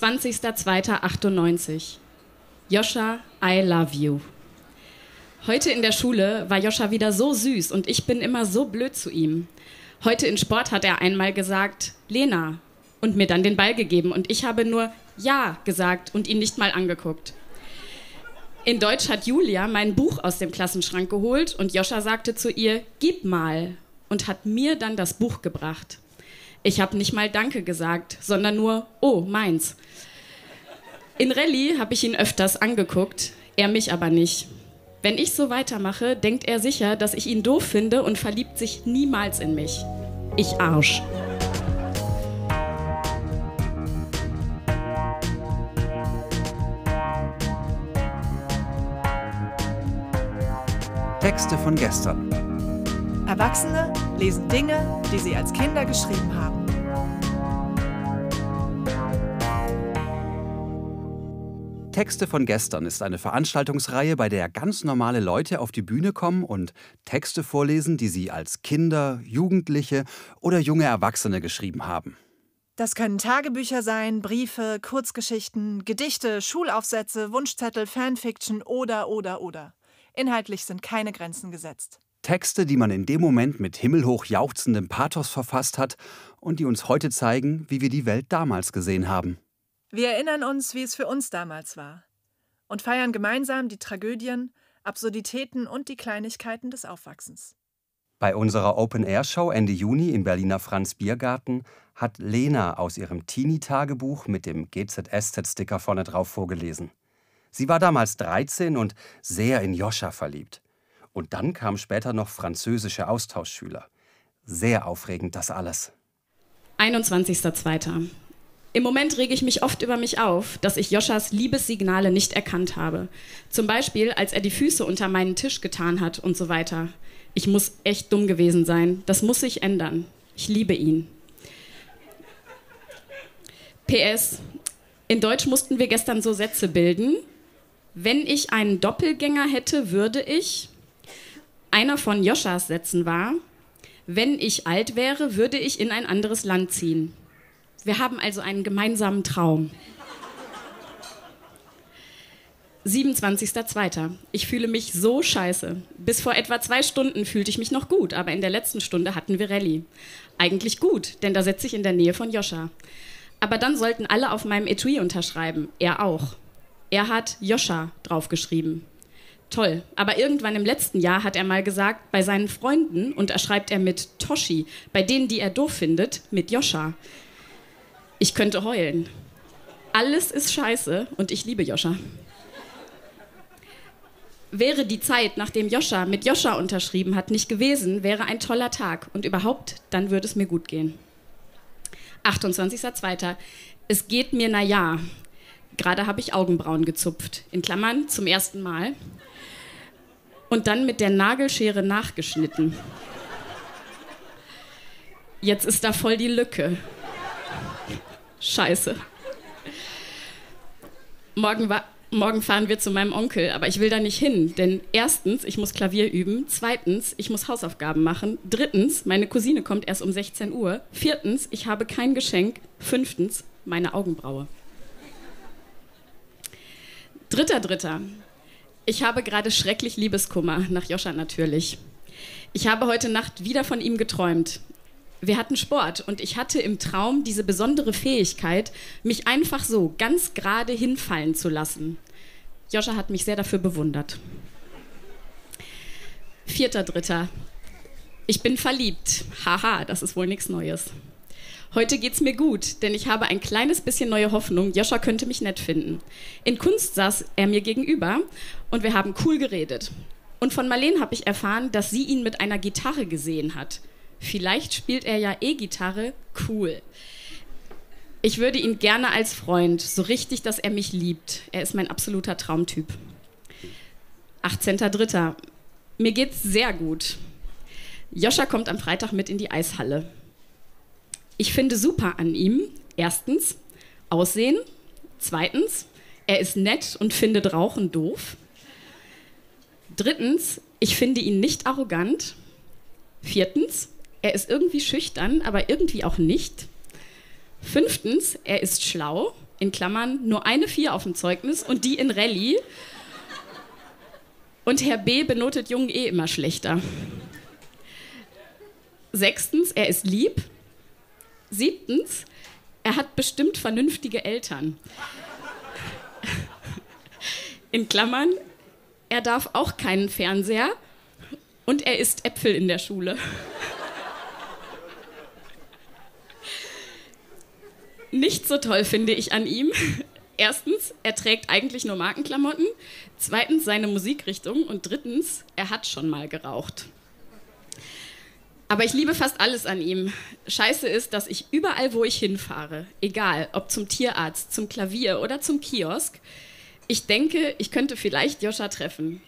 20.02.98. Joscha, I love you. Heute in der Schule war Joscha wieder so süß und ich bin immer so blöd zu ihm. Heute in Sport hat er einmal gesagt, Lena, und mir dann den Ball gegeben und ich habe nur Ja gesagt und ihn nicht mal angeguckt. In Deutsch hat Julia mein Buch aus dem Klassenschrank geholt und Joscha sagte zu ihr, gib mal, und hat mir dann das Buch gebracht. Ich habe nicht mal Danke gesagt, sondern nur, oh, meins. In Rallye habe ich ihn öfters angeguckt, er mich aber nicht. Wenn ich so weitermache, denkt er sicher, dass ich ihn doof finde und verliebt sich niemals in mich. Ich Arsch. Texte von gestern. Erwachsene lesen Dinge, die sie als Kinder geschrieben haben. Texte von gestern ist eine Veranstaltungsreihe, bei der ganz normale Leute auf die Bühne kommen und Texte vorlesen, die sie als Kinder, Jugendliche oder junge Erwachsene geschrieben haben. Das können Tagebücher sein, Briefe, Kurzgeschichten, Gedichte, Schulaufsätze, Wunschzettel, Fanfiction oder oder oder. Inhaltlich sind keine Grenzen gesetzt. Texte, die man in dem Moment mit himmelhoch jauchzendem Pathos verfasst hat und die uns heute zeigen, wie wir die Welt damals gesehen haben. Wir erinnern uns, wie es für uns damals war und feiern gemeinsam die Tragödien, Absurditäten und die Kleinigkeiten des Aufwachsens. Bei unserer Open-Air-Show Ende Juni im Berliner Franz Biergarten hat Lena aus ihrem Teenie-Tagebuch mit dem GZSZ-Sticker vorne drauf vorgelesen. Sie war damals 13 und sehr in Joscha verliebt. Und dann kamen später noch französische Austauschschüler. Sehr aufregend das alles. 21.02. Im Moment rege ich mich oft über mich auf, dass ich Joschas Liebessignale nicht erkannt habe. Zum Beispiel, als er die Füße unter meinen Tisch getan hat und so weiter. Ich muss echt dumm gewesen sein. Das muss sich ändern. Ich liebe ihn. PS. In Deutsch mussten wir gestern so Sätze bilden, wenn ich einen Doppelgänger hätte, würde ich. Einer von Joschas Sätzen war, wenn ich alt wäre, würde ich in ein anderes Land ziehen. Wir haben also einen gemeinsamen Traum. 27.02. Ich fühle mich so scheiße. Bis vor etwa zwei Stunden fühlte ich mich noch gut, aber in der letzten Stunde hatten wir Rallye. Eigentlich gut, denn da sitze ich in der Nähe von Joscha. Aber dann sollten alle auf meinem Etui unterschreiben. Er auch. Er hat Joscha draufgeschrieben. Toll. Aber irgendwann im letzten Jahr hat er mal gesagt, bei seinen Freunden unterschreibt er mit Toshi, bei denen, die er doof findet, mit Joscha. Ich könnte heulen. Alles ist scheiße und ich liebe Joscha. Wäre die Zeit, nachdem Joscha mit Joscha unterschrieben hat, nicht gewesen, wäre ein toller Tag und überhaupt, dann würde es mir gut gehen. 28.02. Es geht mir na ja. Gerade habe ich Augenbrauen gezupft. In Klammern zum ersten Mal. Und dann mit der Nagelschere nachgeschnitten. Jetzt ist da voll die Lücke. Scheiße. Morgen, morgen fahren wir zu meinem Onkel, aber ich will da nicht hin, denn erstens, ich muss Klavier üben, zweitens, ich muss Hausaufgaben machen, drittens, meine Cousine kommt erst um 16 Uhr, viertens, ich habe kein Geschenk, fünftens, meine Augenbraue. Dritter, dritter. Ich habe gerade schrecklich Liebeskummer, nach Joscha natürlich. Ich habe heute Nacht wieder von ihm geträumt. Wir hatten Sport und ich hatte im Traum diese besondere Fähigkeit, mich einfach so ganz gerade hinfallen zu lassen. Joscha hat mich sehr dafür bewundert. Vierter, dritter. Ich bin verliebt. Haha, das ist wohl nichts Neues. Heute geht's mir gut, denn ich habe ein kleines bisschen neue Hoffnung, Joscha könnte mich nett finden. In Kunst saß er mir gegenüber und wir haben cool geredet. Und von Marlene habe ich erfahren, dass sie ihn mit einer Gitarre gesehen hat. Vielleicht spielt er ja E-Gitarre, cool. Ich würde ihn gerne als Freund, so richtig, dass er mich liebt. Er ist mein absoluter Traumtyp. 18.03. Mir geht's sehr gut. Joscha kommt am Freitag mit in die Eishalle. Ich finde super an ihm, erstens, Aussehen, zweitens, er ist nett und findet Rauchen doof. Drittens, ich finde ihn nicht arrogant. Viertens, er ist irgendwie schüchtern, aber irgendwie auch nicht. Fünftens, er ist schlau. in Klammern nur eine 4 auf dem Zeugnis und die in Rallye. Und Herr B benotet Jungen eh immer schlechter. Sechstens, er ist lieb. Siebtens, er hat bestimmt vernünftige Eltern. In Klammern, er darf auch keinen Fernseher und er isst Äpfel in der Schule. Nicht so toll finde ich an ihm. Erstens, er trägt eigentlich nur Markenklamotten. Zweitens, seine Musikrichtung. Und drittens, er hat schon mal geraucht. Aber ich liebe fast alles an ihm. Scheiße ist, dass ich überall, wo ich hinfahre, egal ob zum Tierarzt, zum Klavier oder zum Kiosk, ich denke, ich könnte vielleicht Joscha treffen.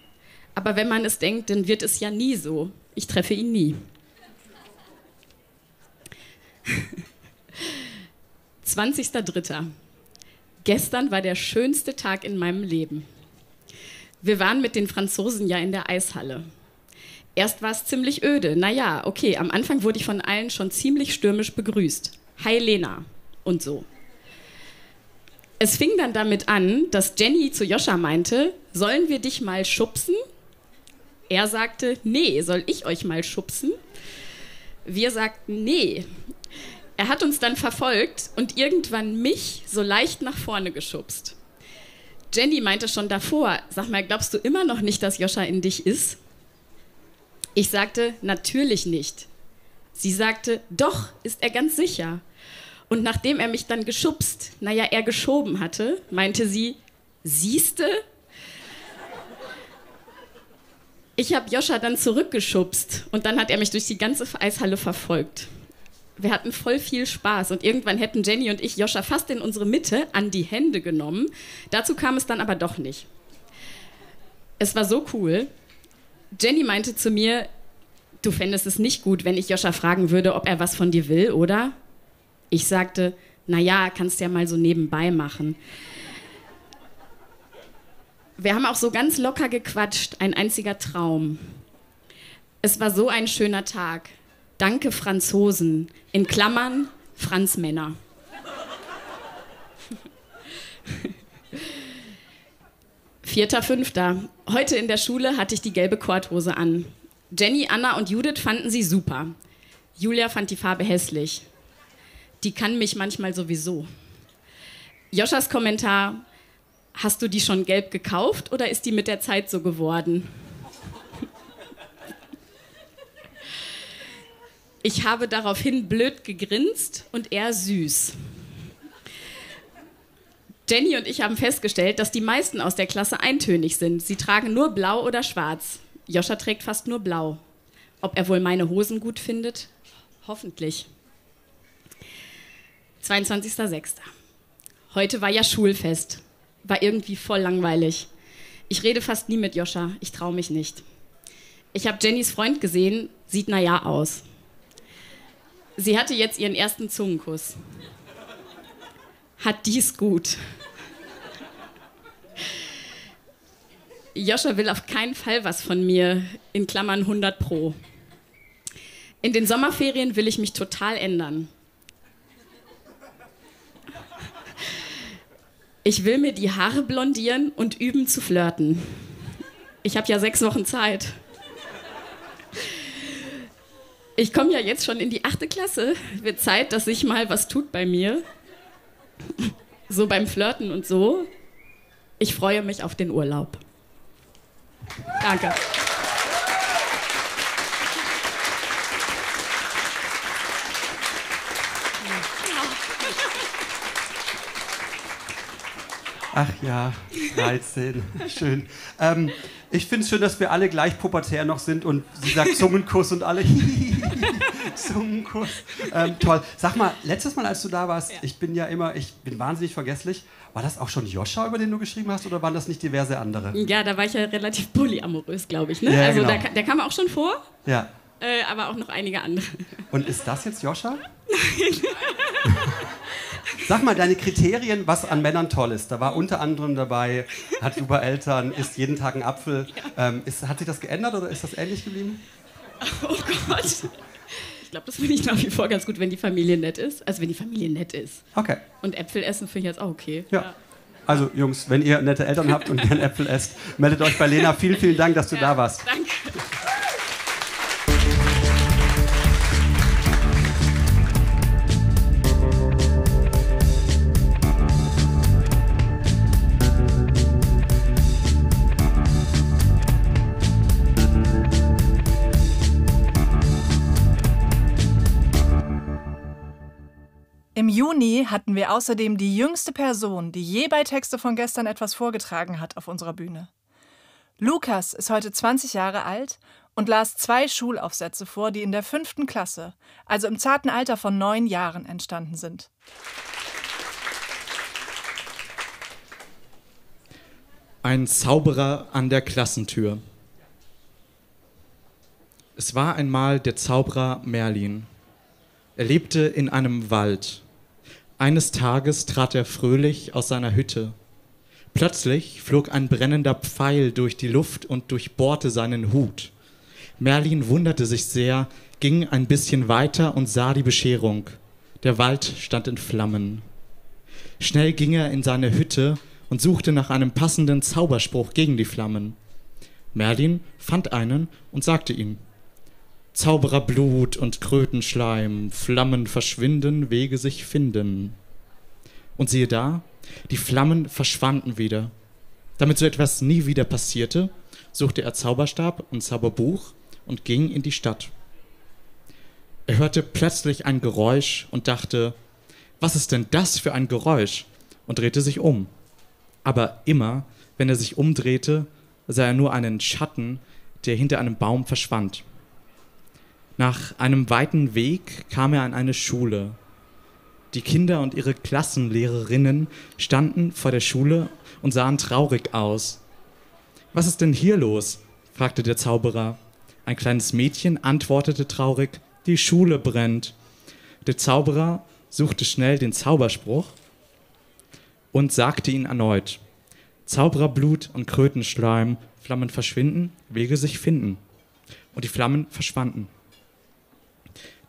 Aber wenn man es denkt, dann wird es ja nie so. Ich treffe ihn nie. 20.03. Gestern war der schönste Tag in meinem Leben. Wir waren mit den Franzosen ja in der Eishalle. Erst war es ziemlich öde. Naja, okay, am Anfang wurde ich von allen schon ziemlich stürmisch begrüßt. Hi Lena und so. Es fing dann damit an, dass Jenny zu Joscha meinte, sollen wir dich mal schubsen? Er sagte, nee, soll ich euch mal schubsen? Wir sagten, nee. Er hat uns dann verfolgt und irgendwann mich so leicht nach vorne geschubst. Jenny meinte schon davor, sag mal, glaubst du immer noch nicht, dass Joscha in dich ist? Ich sagte, natürlich nicht. Sie sagte, doch, ist er ganz sicher. Und nachdem er mich dann geschubst, naja, er geschoben hatte, meinte sie, siehste? Ich habe Joscha dann zurückgeschubst und dann hat er mich durch die ganze Eishalle verfolgt. Wir hatten voll viel Spaß und irgendwann hätten Jenny und ich Joscha fast in unsere Mitte an die Hände genommen. Dazu kam es dann aber doch nicht. Es war so cool, Jenny meinte zu mir, du fändest es nicht gut, wenn ich Joscha fragen würde, ob er was von dir will, oder? Ich sagte, naja, kannst ja mal so nebenbei machen. Wir haben auch so ganz locker gequatscht, ein einziger Traum. Es war so ein schöner Tag. Danke Franzosen, in Klammern Franz Vierter, fünfter. Heute in der Schule hatte ich die gelbe Korthose an. Jenny, Anna und Judith fanden sie super. Julia fand die Farbe hässlich. Die kann mich manchmal sowieso. Joschas Kommentar: Hast du die schon gelb gekauft oder ist die mit der Zeit so geworden? Ich habe daraufhin blöd gegrinst und er süß. Jenny und ich haben festgestellt, dass die meisten aus der Klasse eintönig sind. Sie tragen nur blau oder schwarz. Joscha trägt fast nur blau. Ob er wohl meine Hosen gut findet? Hoffentlich. 22.06. Heute war ja Schulfest. War irgendwie voll langweilig. Ich rede fast nie mit Joscha. Ich traue mich nicht. Ich habe Jennys Freund gesehen. Sieht naja aus. Sie hatte jetzt ihren ersten Zungenkuss. Hat dies gut. Joscha will auf keinen Fall was von mir, in Klammern 100 Pro. In den Sommerferien will ich mich total ändern. Ich will mir die Haare blondieren und üben zu flirten. Ich habe ja sechs Wochen Zeit. Ich komme ja jetzt schon in die achte Klasse. Wird Zeit, dass sich mal was tut bei mir. So beim Flirten und so. Ich freue mich auf den Urlaub. Danke. Ach ja, 13. Schön. Ähm, ich finde es schön, dass wir alle gleich pubertär noch sind und sie sagt Zungenkuss und alle Zungenkuss. Ähm, toll. Sag mal, letztes Mal, als du da warst, ja. ich bin ja immer, ich bin wahnsinnig vergesslich. War das auch schon Joscha, über den du geschrieben hast, oder waren das nicht diverse andere? Ja, da war ich ja relativ polyamorös, glaube ich. Ne? Ja, also genau. der, der, kam auch schon vor. Ja. Äh, aber auch noch einige andere. Und ist das jetzt Joscha? Nein. Sag mal, deine Kriterien, was an Männern toll ist. Da war unter anderem dabei, hat super Eltern, isst jeden Tag einen Apfel. Ähm, ist, hat sich das geändert oder ist das ähnlich geblieben? Oh Gott. Ich glaube, das finde ich nach wie vor ganz gut, wenn die Familie nett ist. Also wenn die Familie nett ist. Okay. Und Äpfel essen finde ich jetzt auch okay. Ja. ja. Also Jungs, wenn ihr nette Eltern habt und gern Äpfel esst, meldet euch bei Lena. Vielen, vielen Dank, dass du ja, da warst. Danke. Juni hatten wir außerdem die jüngste Person, die je bei Texte von gestern etwas vorgetragen hat, auf unserer Bühne. Lukas ist heute 20 Jahre alt und las zwei Schulaufsätze vor, die in der fünften Klasse, also im zarten Alter von neun Jahren, entstanden sind. Ein Zauberer an der Klassentür. Es war einmal der Zauberer Merlin. Er lebte in einem Wald. Eines Tages trat er fröhlich aus seiner Hütte. Plötzlich flog ein brennender Pfeil durch die Luft und durchbohrte seinen Hut. Merlin wunderte sich sehr, ging ein bisschen weiter und sah die Bescherung. Der Wald stand in Flammen. Schnell ging er in seine Hütte und suchte nach einem passenden Zauberspruch gegen die Flammen. Merlin fand einen und sagte ihm Zaubererblut und Krötenschleim, Flammen verschwinden, Wege sich finden. Und siehe da, die Flammen verschwanden wieder. Damit so etwas nie wieder passierte, suchte er Zauberstab und Zauberbuch und ging in die Stadt. Er hörte plötzlich ein Geräusch und dachte, was ist denn das für ein Geräusch? und drehte sich um. Aber immer, wenn er sich umdrehte, sah er nur einen Schatten, der hinter einem Baum verschwand. Nach einem weiten Weg kam er an eine Schule. Die Kinder und ihre Klassenlehrerinnen standen vor der Schule und sahen traurig aus. Was ist denn hier los? fragte der Zauberer. Ein kleines Mädchen antwortete traurig, die Schule brennt. Der Zauberer suchte schnell den Zauberspruch und sagte ihn erneut. Zaubererblut und Krötenschleim, Flammen verschwinden, Wege sich finden. Und die Flammen verschwanden.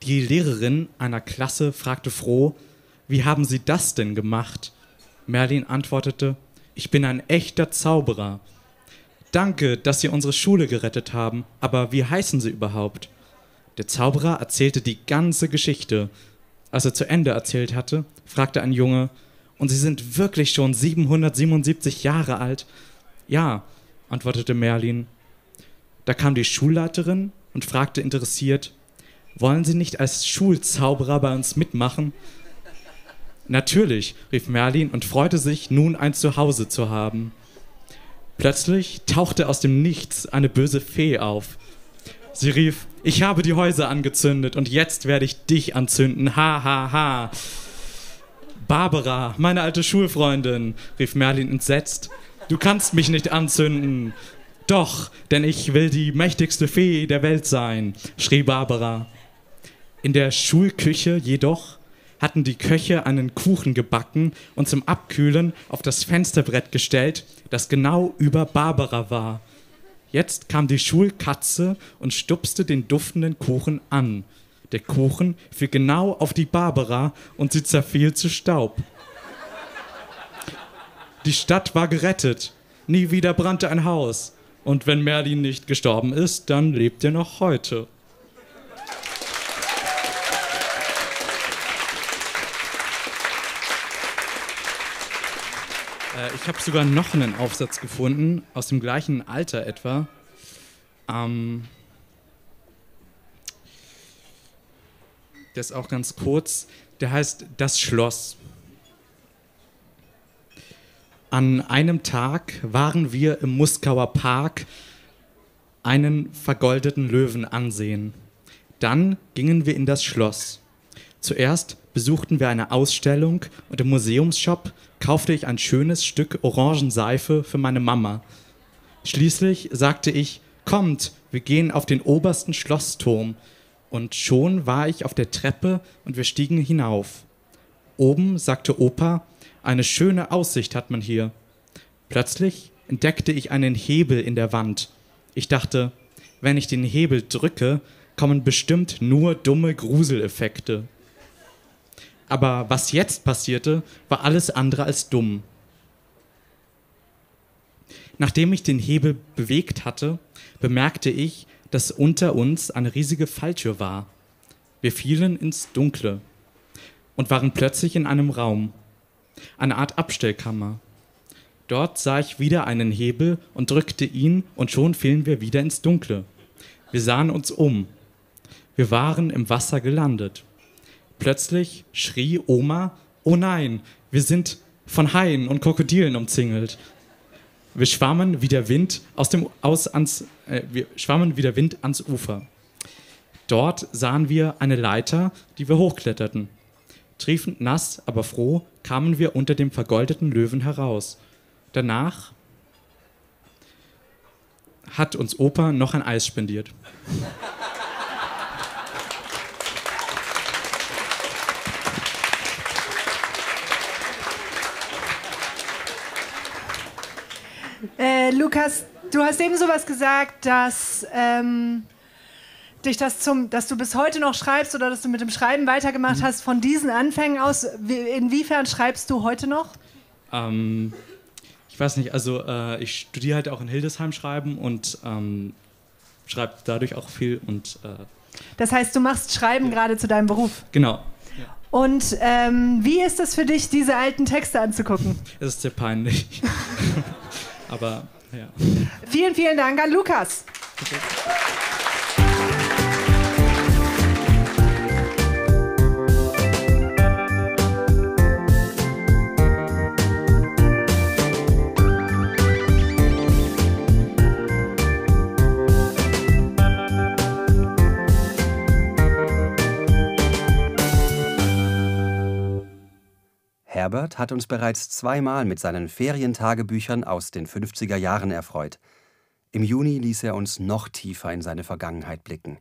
Die Lehrerin einer Klasse fragte froh, wie haben Sie das denn gemacht? Merlin antwortete, ich bin ein echter Zauberer. Danke, dass Sie unsere Schule gerettet haben, aber wie heißen Sie überhaupt? Der Zauberer erzählte die ganze Geschichte. Als er zu Ende erzählt hatte, fragte ein Junge, und Sie sind wirklich schon 777 Jahre alt? Ja, antwortete Merlin. Da kam die Schulleiterin und fragte interessiert, wollen Sie nicht als Schulzauberer bei uns mitmachen? Natürlich, rief Merlin und freute sich, nun ein Zuhause zu haben. Plötzlich tauchte aus dem Nichts eine böse Fee auf. Sie rief, ich habe die Häuser angezündet und jetzt werde ich dich anzünden. Ha, ha, ha. Barbara, meine alte Schulfreundin, rief Merlin entsetzt. Du kannst mich nicht anzünden. Doch, denn ich will die mächtigste Fee der Welt sein, schrie Barbara. In der Schulküche jedoch hatten die Köche einen Kuchen gebacken und zum Abkühlen auf das Fensterbrett gestellt, das genau über Barbara war. Jetzt kam die Schulkatze und stupste den duftenden Kuchen an. Der Kuchen fiel genau auf die Barbara und sie zerfiel zu Staub. Die Stadt war gerettet. Nie wieder brannte ein Haus. Und wenn Merlin nicht gestorben ist, dann lebt er noch heute. Ich habe sogar noch einen Aufsatz gefunden, aus dem gleichen Alter etwa. Ähm, der ist auch ganz kurz. Der heißt Das Schloss. An einem Tag waren wir im Muskauer Park einen vergoldeten Löwen ansehen. Dann gingen wir in das Schloss. Zuerst besuchten wir eine Ausstellung und im Museumsshop kaufte ich ein schönes Stück Orangenseife für meine Mama. Schließlich sagte ich, kommt, wir gehen auf den obersten Schlossturm. Und schon war ich auf der Treppe und wir stiegen hinauf. Oben sagte Opa, eine schöne Aussicht hat man hier. Plötzlich entdeckte ich einen Hebel in der Wand. Ich dachte, wenn ich den Hebel drücke, kommen bestimmt nur dumme Gruseleffekte. Aber was jetzt passierte, war alles andere als dumm. Nachdem ich den Hebel bewegt hatte, bemerkte ich, dass unter uns eine riesige Falltür war. Wir fielen ins Dunkle und waren plötzlich in einem Raum, eine Art Abstellkammer. Dort sah ich wieder einen Hebel und drückte ihn, und schon fielen wir wieder ins Dunkle. Wir sahen uns um. Wir waren im Wasser gelandet. Plötzlich schrie Oma, oh nein, wir sind von Haien und Krokodilen umzingelt. Wir schwammen wie der Wind aus dem aus ans äh, wir schwammen wie der Wind ans Ufer. Dort sahen wir eine Leiter, die wir hochkletterten. Triefend nass, aber froh kamen wir unter dem vergoldeten Löwen heraus. Danach hat uns Opa noch ein Eis spendiert. Äh, Lukas, du hast eben sowas gesagt, dass ähm, dich das zum, dass du bis heute noch schreibst oder dass du mit dem Schreiben weitergemacht mhm. hast von diesen Anfängen aus. Inwiefern schreibst du heute noch? Ähm, ich weiß nicht, also äh, ich studiere halt auch in Hildesheim schreiben und ähm, schreibe dadurch auch viel und äh, das heißt, du machst Schreiben ja. gerade zu deinem Beruf. Genau. Und ähm, wie ist es für dich, diese alten Texte anzugucken? Es ist sehr peinlich. Aber ja. Vielen, vielen Dank an Lukas. Okay. Herbert hat uns bereits zweimal mit seinen Ferientagebüchern aus den 50er Jahren erfreut. Im Juni ließ er uns noch tiefer in seine Vergangenheit blicken.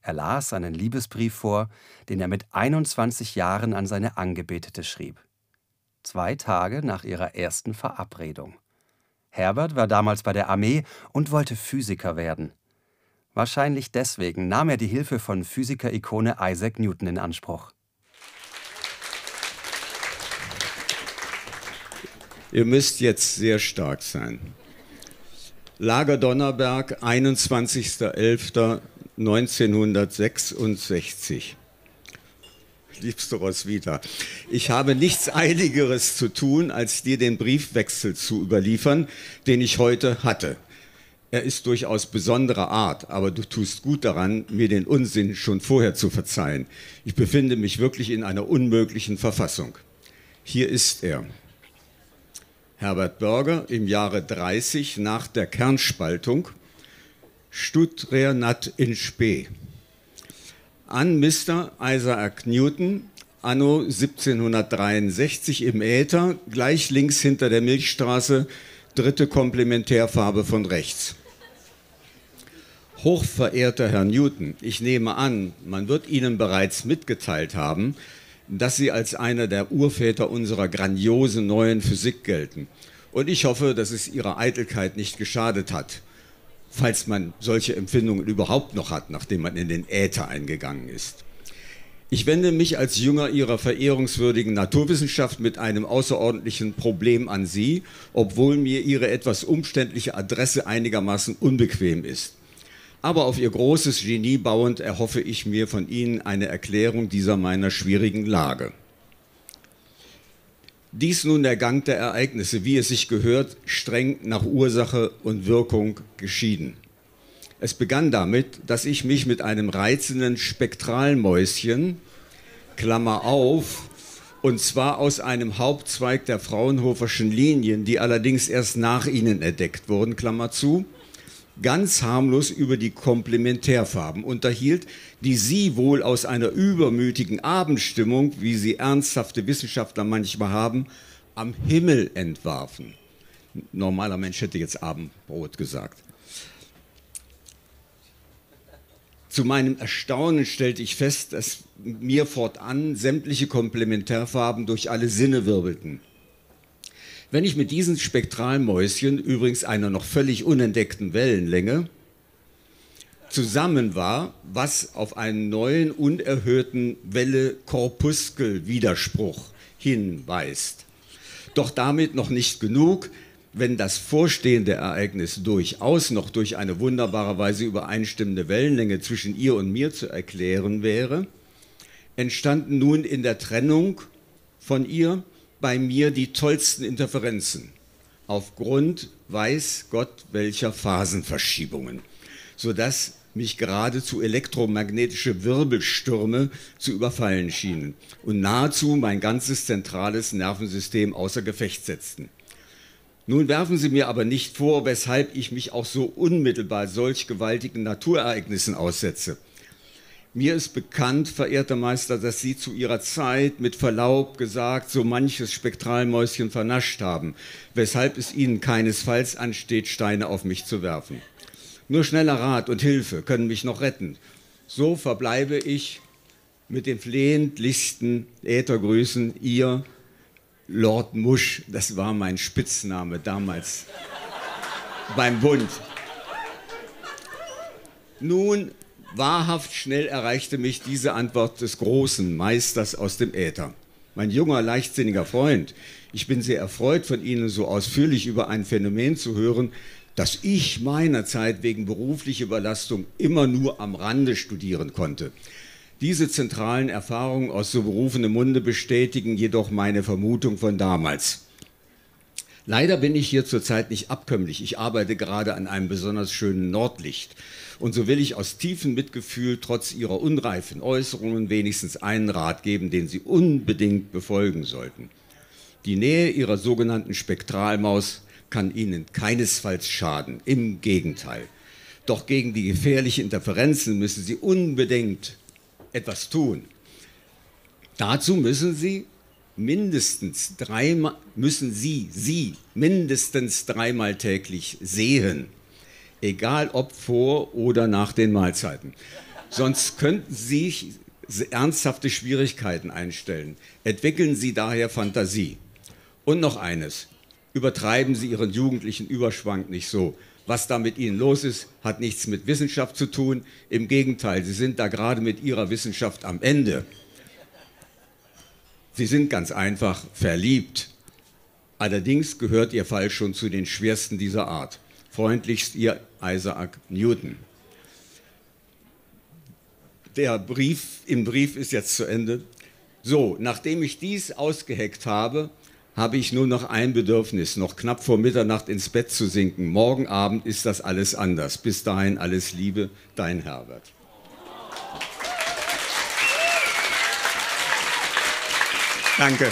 Er las einen Liebesbrief vor, den er mit 21 Jahren an seine Angebetete schrieb. Zwei Tage nach ihrer ersten Verabredung. Herbert war damals bei der Armee und wollte Physiker werden. Wahrscheinlich deswegen nahm er die Hilfe von Physiker-Ikone Isaac Newton in Anspruch. Ihr müsst jetzt sehr stark sein. Lager Donnerberg, 21.11.1966. Liebste Roswitha, ich habe nichts Eiligeres zu tun, als dir den Briefwechsel zu überliefern, den ich heute hatte. Er ist durchaus besonderer Art, aber du tust gut daran, mir den Unsinn schon vorher zu verzeihen. Ich befinde mich wirklich in einer unmöglichen Verfassung. Hier ist er. Herbert Börger im Jahre 30 nach der Kernspaltung, Stuttreer in Spee. An Mr. Isaac Newton, anno 1763 im Äther, gleich links hinter der Milchstraße, dritte Komplementärfarbe von rechts. Hochverehrter Herr Newton, ich nehme an, man wird Ihnen bereits mitgeteilt haben, dass Sie als einer der Urväter unserer grandiosen neuen Physik gelten. Und ich hoffe, dass es Ihrer Eitelkeit nicht geschadet hat, falls man solche Empfindungen überhaupt noch hat, nachdem man in den Äther eingegangen ist. Ich wende mich als Jünger Ihrer verehrungswürdigen Naturwissenschaft mit einem außerordentlichen Problem an Sie, obwohl mir Ihre etwas umständliche Adresse einigermaßen unbequem ist. Aber auf Ihr großes Genie bauend erhoffe ich mir von Ihnen eine Erklärung dieser meiner schwierigen Lage. Dies nun der Gang der Ereignisse, wie es sich gehört, streng nach Ursache und Wirkung geschieden. Es begann damit, dass ich mich mit einem reizenden Spektralmäuschen, Klammer auf, und zwar aus einem Hauptzweig der Fraunhoferschen Linien, die allerdings erst nach ihnen entdeckt wurden, Klammer zu, ganz harmlos über die Komplementärfarben unterhielt, die sie wohl aus einer übermütigen Abendstimmung, wie sie ernsthafte Wissenschaftler manchmal haben, am Himmel entwarfen. Normaler Mensch hätte jetzt Abendbrot gesagt. Zu meinem Erstaunen stellte ich fest, dass mir fortan sämtliche Komplementärfarben durch alle Sinne wirbelten. Wenn ich mit diesen Spektralmäuschen, übrigens einer noch völlig unentdeckten Wellenlänge, zusammen war, was auf einen neuen, unerhörten Welle-Korpuskel-Widerspruch hinweist. Doch damit noch nicht genug, wenn das vorstehende Ereignis durchaus noch durch eine wunderbarerweise übereinstimmende Wellenlänge zwischen ihr und mir zu erklären wäre, entstanden nun in der Trennung von ihr bei mir die tollsten Interferenzen aufgrund weiß Gott welcher Phasenverschiebungen, sodass mich geradezu elektromagnetische Wirbelstürme zu überfallen schienen und nahezu mein ganzes zentrales Nervensystem außer Gefecht setzten. Nun werfen Sie mir aber nicht vor, weshalb ich mich auch so unmittelbar solch gewaltigen Naturereignissen aussetze. Mir ist bekannt, verehrter Meister, dass Sie zu Ihrer Zeit mit Verlaub gesagt so manches Spektralmäuschen vernascht haben, weshalb es Ihnen keinesfalls ansteht, Steine auf mich zu werfen. Nur schneller Rat und Hilfe können mich noch retten. So verbleibe ich mit den flehentlichsten Äthergrüßen, Ihr Lord Musch, das war mein Spitzname damals beim Bund. Nun, wahrhaft schnell erreichte mich diese Antwort des großen Meisters aus dem Äther. Mein junger, leichtsinniger Freund, ich bin sehr erfreut, von Ihnen so ausführlich über ein Phänomen zu hören, das ich meinerzeit wegen beruflicher Überlastung immer nur am Rande studieren konnte. Diese zentralen Erfahrungen aus so berufenem Munde bestätigen jedoch meine Vermutung von damals. Leider bin ich hier zurzeit nicht abkömmlich. Ich arbeite gerade an einem besonders schönen Nordlicht. Und so will ich aus tiefem Mitgefühl trotz ihrer unreifen Äußerungen wenigstens einen Rat geben, den Sie unbedingt befolgen sollten. Die Nähe Ihrer sogenannten Spektralmaus kann Ihnen keinesfalls schaden. Im Gegenteil. Doch gegen die gefährlichen Interferenzen müssen Sie unbedingt etwas tun. Dazu müssen Sie mindestens dreimal, müssen Sie, Sie mindestens dreimal täglich sehen. Egal ob vor oder nach den Mahlzeiten. Sonst könnten Sie ernsthafte Schwierigkeiten einstellen. Entwickeln Sie daher Fantasie. Und noch eines. Übertreiben Sie Ihren jugendlichen Überschwang nicht so. Was da mit Ihnen los ist, hat nichts mit Wissenschaft zu tun. Im Gegenteil, Sie sind da gerade mit Ihrer Wissenschaft am Ende. Sie sind ganz einfach verliebt. Allerdings gehört Ihr Fall schon zu den schwersten dieser Art. Freundlichst Ihr Isaac Newton. Der Brief im Brief ist jetzt zu Ende. So, nachdem ich dies ausgeheckt habe, habe ich nur noch ein Bedürfnis, noch knapp vor Mitternacht ins Bett zu sinken. Morgen Abend ist das alles anders. Bis dahin alles Liebe, dein Herbert. Danke.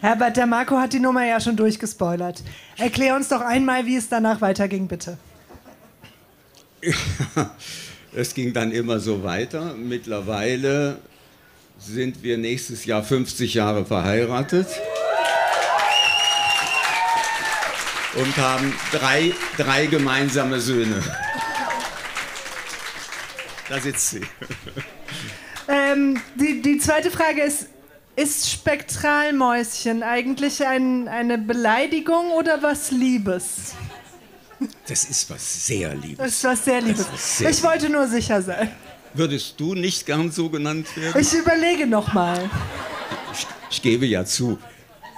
Herbert, der Marco hat die Nummer ja schon durchgespoilert. Erklär uns doch einmal, wie es danach weiterging, bitte. es ging dann immer so weiter. Mittlerweile sind wir nächstes Jahr 50 Jahre verheiratet und haben drei, drei gemeinsame Söhne. Da sitzt sie. Ähm, die, die zweite Frage ist, ist Spektralmäuschen eigentlich ein, eine Beleidigung oder was Liebes? Das ist was sehr Liebes. Das ist was sehr Liebes. Sehr ich wollte nur sicher sein. Würdest du nicht gern so genannt werden? Ich überlege nochmal. Ich, ich gebe ja zu,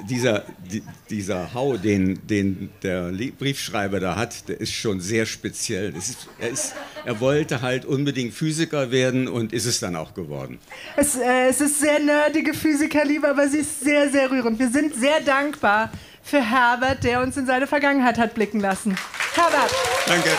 dieser, die, dieser Hau, den, den der Briefschreiber da hat, der ist schon sehr speziell. Ist, er, ist, er wollte halt unbedingt Physiker werden und ist es dann auch geworden. Es, äh, es ist sehr nerdige Physikerliebe, aber sie ist sehr, sehr rührend. Wir sind sehr dankbar für Herbert, der uns in seine Vergangenheit hat blicken lassen. Herbert. Danke.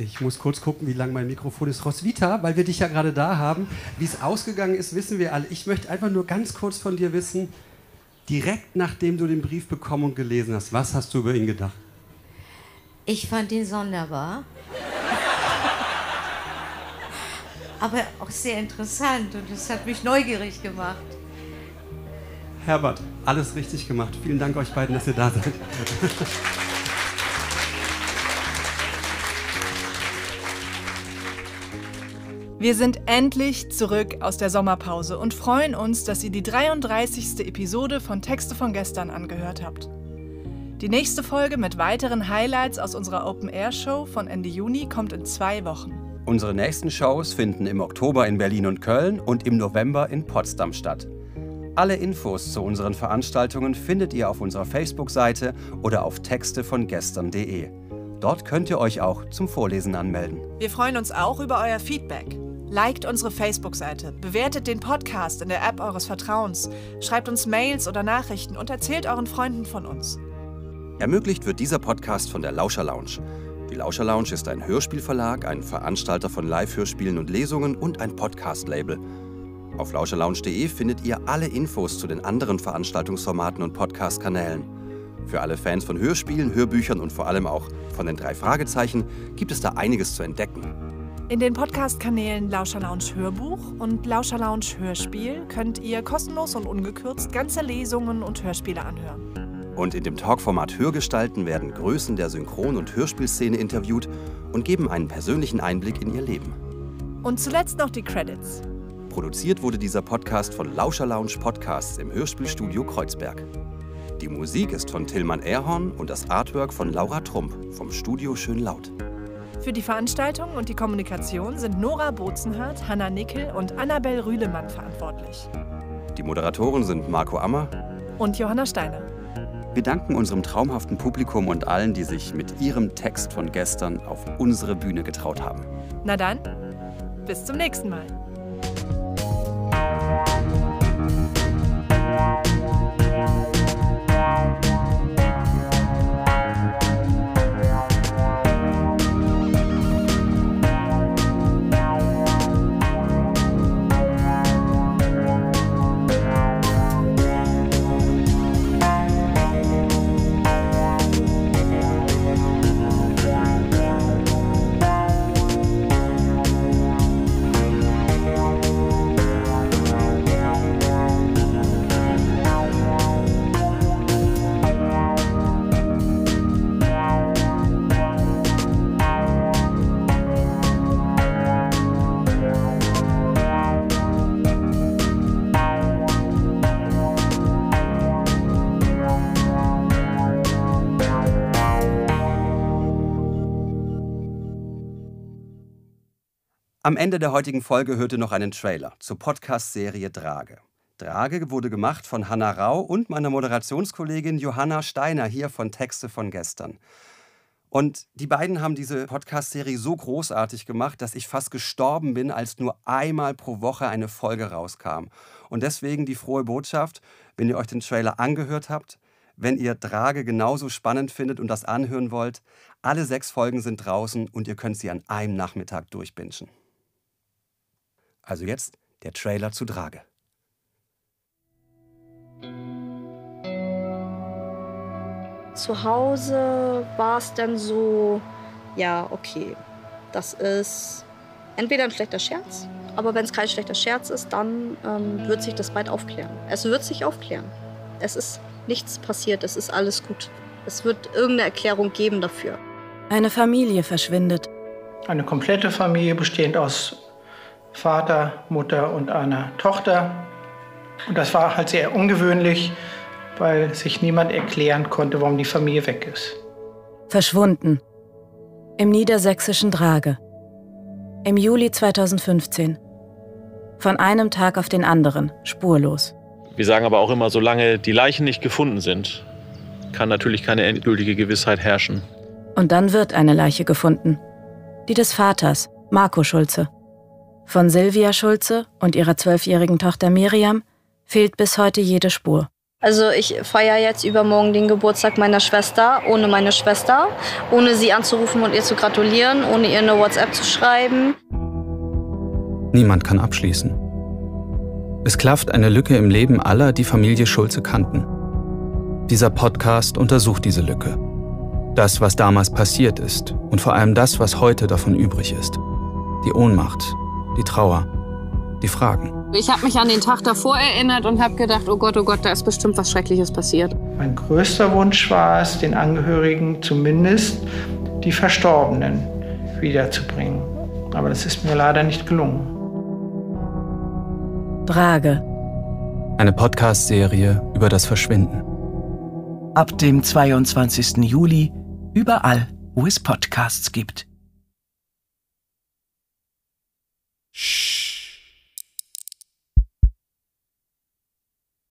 Ich muss kurz gucken, wie lang mein Mikrofon ist. Roswitha, weil wir dich ja gerade da haben. Wie es ausgegangen ist, wissen wir alle. Ich möchte einfach nur ganz kurz von dir wissen, direkt nachdem du den Brief bekommen und gelesen hast, was hast du über ihn gedacht? Ich fand ihn sonderbar. aber auch sehr interessant und es hat mich neugierig gemacht. Herbert, alles richtig gemacht. Vielen Dank euch beiden, dass ihr da seid. Wir sind endlich zurück aus der Sommerpause und freuen uns, dass ihr die 33. Episode von Texte von gestern angehört habt. Die nächste Folge mit weiteren Highlights aus unserer Open-Air-Show von Ende Juni kommt in zwei Wochen. Unsere nächsten Shows finden im Oktober in Berlin und Köln und im November in Potsdam statt. Alle Infos zu unseren Veranstaltungen findet ihr auf unserer Facebook-Seite oder auf texte von gestern.de. Dort könnt ihr euch auch zum Vorlesen anmelden. Wir freuen uns auch über euer Feedback. Liked unsere Facebook-Seite, bewertet den Podcast in der App eures Vertrauens, schreibt uns Mails oder Nachrichten und erzählt euren Freunden von uns. Ermöglicht wird dieser Podcast von der Lauscher Lounge. Die Lauscher Lounge ist ein Hörspielverlag, ein Veranstalter von Live-Hörspielen und Lesungen und ein Podcast-Label. Auf lauscherlounge.de findet ihr alle Infos zu den anderen Veranstaltungsformaten und Podcast-Kanälen. Für alle Fans von Hörspielen, Hörbüchern und vor allem auch von den drei Fragezeichen gibt es da einiges zu entdecken. In den Podcast-Kanälen Lauscher Lounge Hörbuch und Lauscher Lounge Hörspiel könnt ihr kostenlos und ungekürzt ganze Lesungen und Hörspiele anhören. Und in dem Talkformat Hörgestalten werden Größen der Synchron- und Hörspielszene interviewt und geben einen persönlichen Einblick in ihr Leben. Und zuletzt noch die Credits. Produziert wurde dieser Podcast von Lauscher Lounge Podcasts im Hörspielstudio Kreuzberg. Die Musik ist von Tillmann Erhorn und das Artwork von Laura Trump vom Studio Schönlaut. Für die Veranstaltung und die Kommunikation sind Nora Bozenhardt, Hanna Nickel und Annabel Rühlemann verantwortlich. Die Moderatoren sind Marco Ammer und Johanna Steiner. Wir danken unserem traumhaften Publikum und allen, die sich mit ihrem Text von gestern auf unsere Bühne getraut haben. Na dann, bis zum nächsten Mal. Am Ende der heutigen Folge hörte noch einen Trailer zur Podcast-Serie Drage. Drage wurde gemacht von Hanna Rau und meiner Moderationskollegin Johanna Steiner hier von Texte von gestern. Und die beiden haben diese Podcast-Serie so großartig gemacht, dass ich fast gestorben bin, als nur einmal pro Woche eine Folge rauskam. Und deswegen die frohe Botschaft, wenn ihr euch den Trailer angehört habt, wenn ihr Drage genauso spannend findet und das anhören wollt, alle sechs Folgen sind draußen und ihr könnt sie an einem Nachmittag durchbingen. Also jetzt der Trailer zu Drage. Zu Hause war es dann so, ja, okay, das ist entweder ein schlechter Scherz, aber wenn es kein schlechter Scherz ist, dann ähm, wird sich das bald aufklären. Es wird sich aufklären. Es ist nichts passiert, es ist alles gut. Es wird irgendeine Erklärung geben dafür. Eine Familie verschwindet. Eine komplette Familie bestehend aus Vater, Mutter und einer Tochter. Und das war halt sehr ungewöhnlich, weil sich niemand erklären konnte, warum die Familie weg ist. Verschwunden. Im niedersächsischen Drage. Im Juli 2015. Von einem Tag auf den anderen, spurlos. Wir sagen aber auch immer, solange die Leichen nicht gefunden sind, kann natürlich keine endgültige Gewissheit herrschen. Und dann wird eine Leiche gefunden. Die des Vaters, Marco Schulze. Von Silvia Schulze und ihrer zwölfjährigen Tochter Miriam fehlt bis heute jede Spur. Also ich feiere jetzt übermorgen den Geburtstag meiner Schwester, ohne meine Schwester, ohne sie anzurufen und ihr zu gratulieren, ohne ihr eine WhatsApp zu schreiben. Niemand kann abschließen. Es klafft eine Lücke im Leben aller, die Familie Schulze kannten. Dieser Podcast untersucht diese Lücke. Das, was damals passiert ist und vor allem das, was heute davon übrig ist. Die Ohnmacht, die Trauer, die Fragen. Ich habe mich an den Tag davor erinnert und habe gedacht, oh Gott, oh Gott, da ist bestimmt was Schreckliches passiert. Mein größter Wunsch war es, den Angehörigen zumindest die Verstorbenen wiederzubringen. Aber das ist mir leider nicht gelungen. Drage. Eine Podcast-Serie über das Verschwinden. Ab dem 22. Juli überall, wo es Podcasts gibt. Shh.